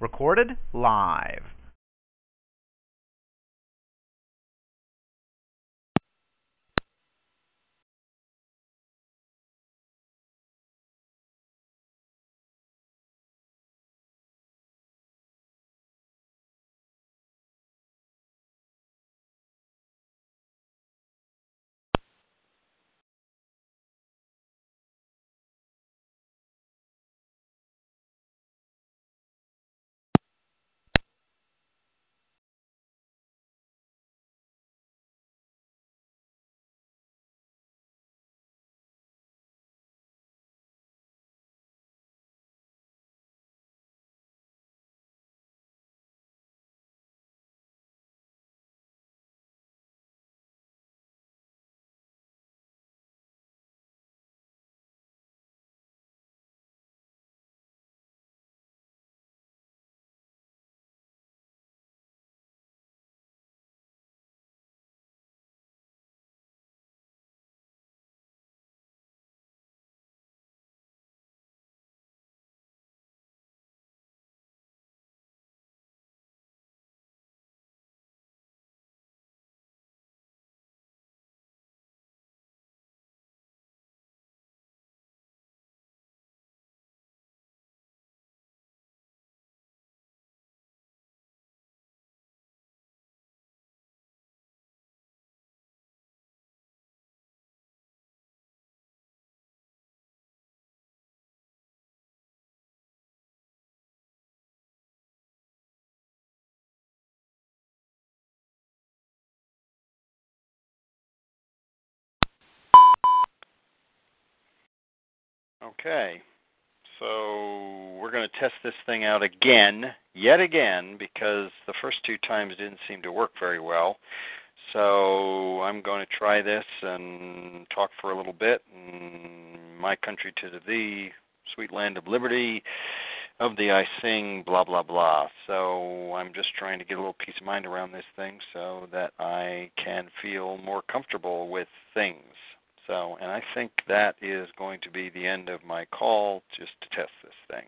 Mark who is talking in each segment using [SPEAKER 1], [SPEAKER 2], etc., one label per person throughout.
[SPEAKER 1] Recorded live.
[SPEAKER 2] Okay. So we're going to test this thing out again, yet again, because the first two times didn't seem to work very well. So I'm going to try this and talk for a little bit. And my country to thee, sweet land of liberty, of thee I sing, blah, blah, blah. So I'm just trying to get a little peace of mind around this thing so that I can feel more comfortable with things. So, and I think that is going to be the end of my call just to test this thing.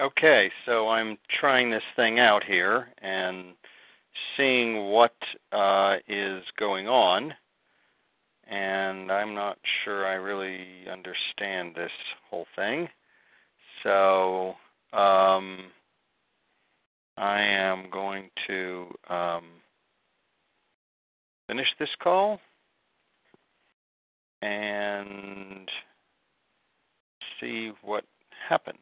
[SPEAKER 2] Okay, so I'm trying this thing out here and seeing what uh, is going on, and I'm not sure I really understand this whole thing. So um, I am going to um, finish this call and see what happens.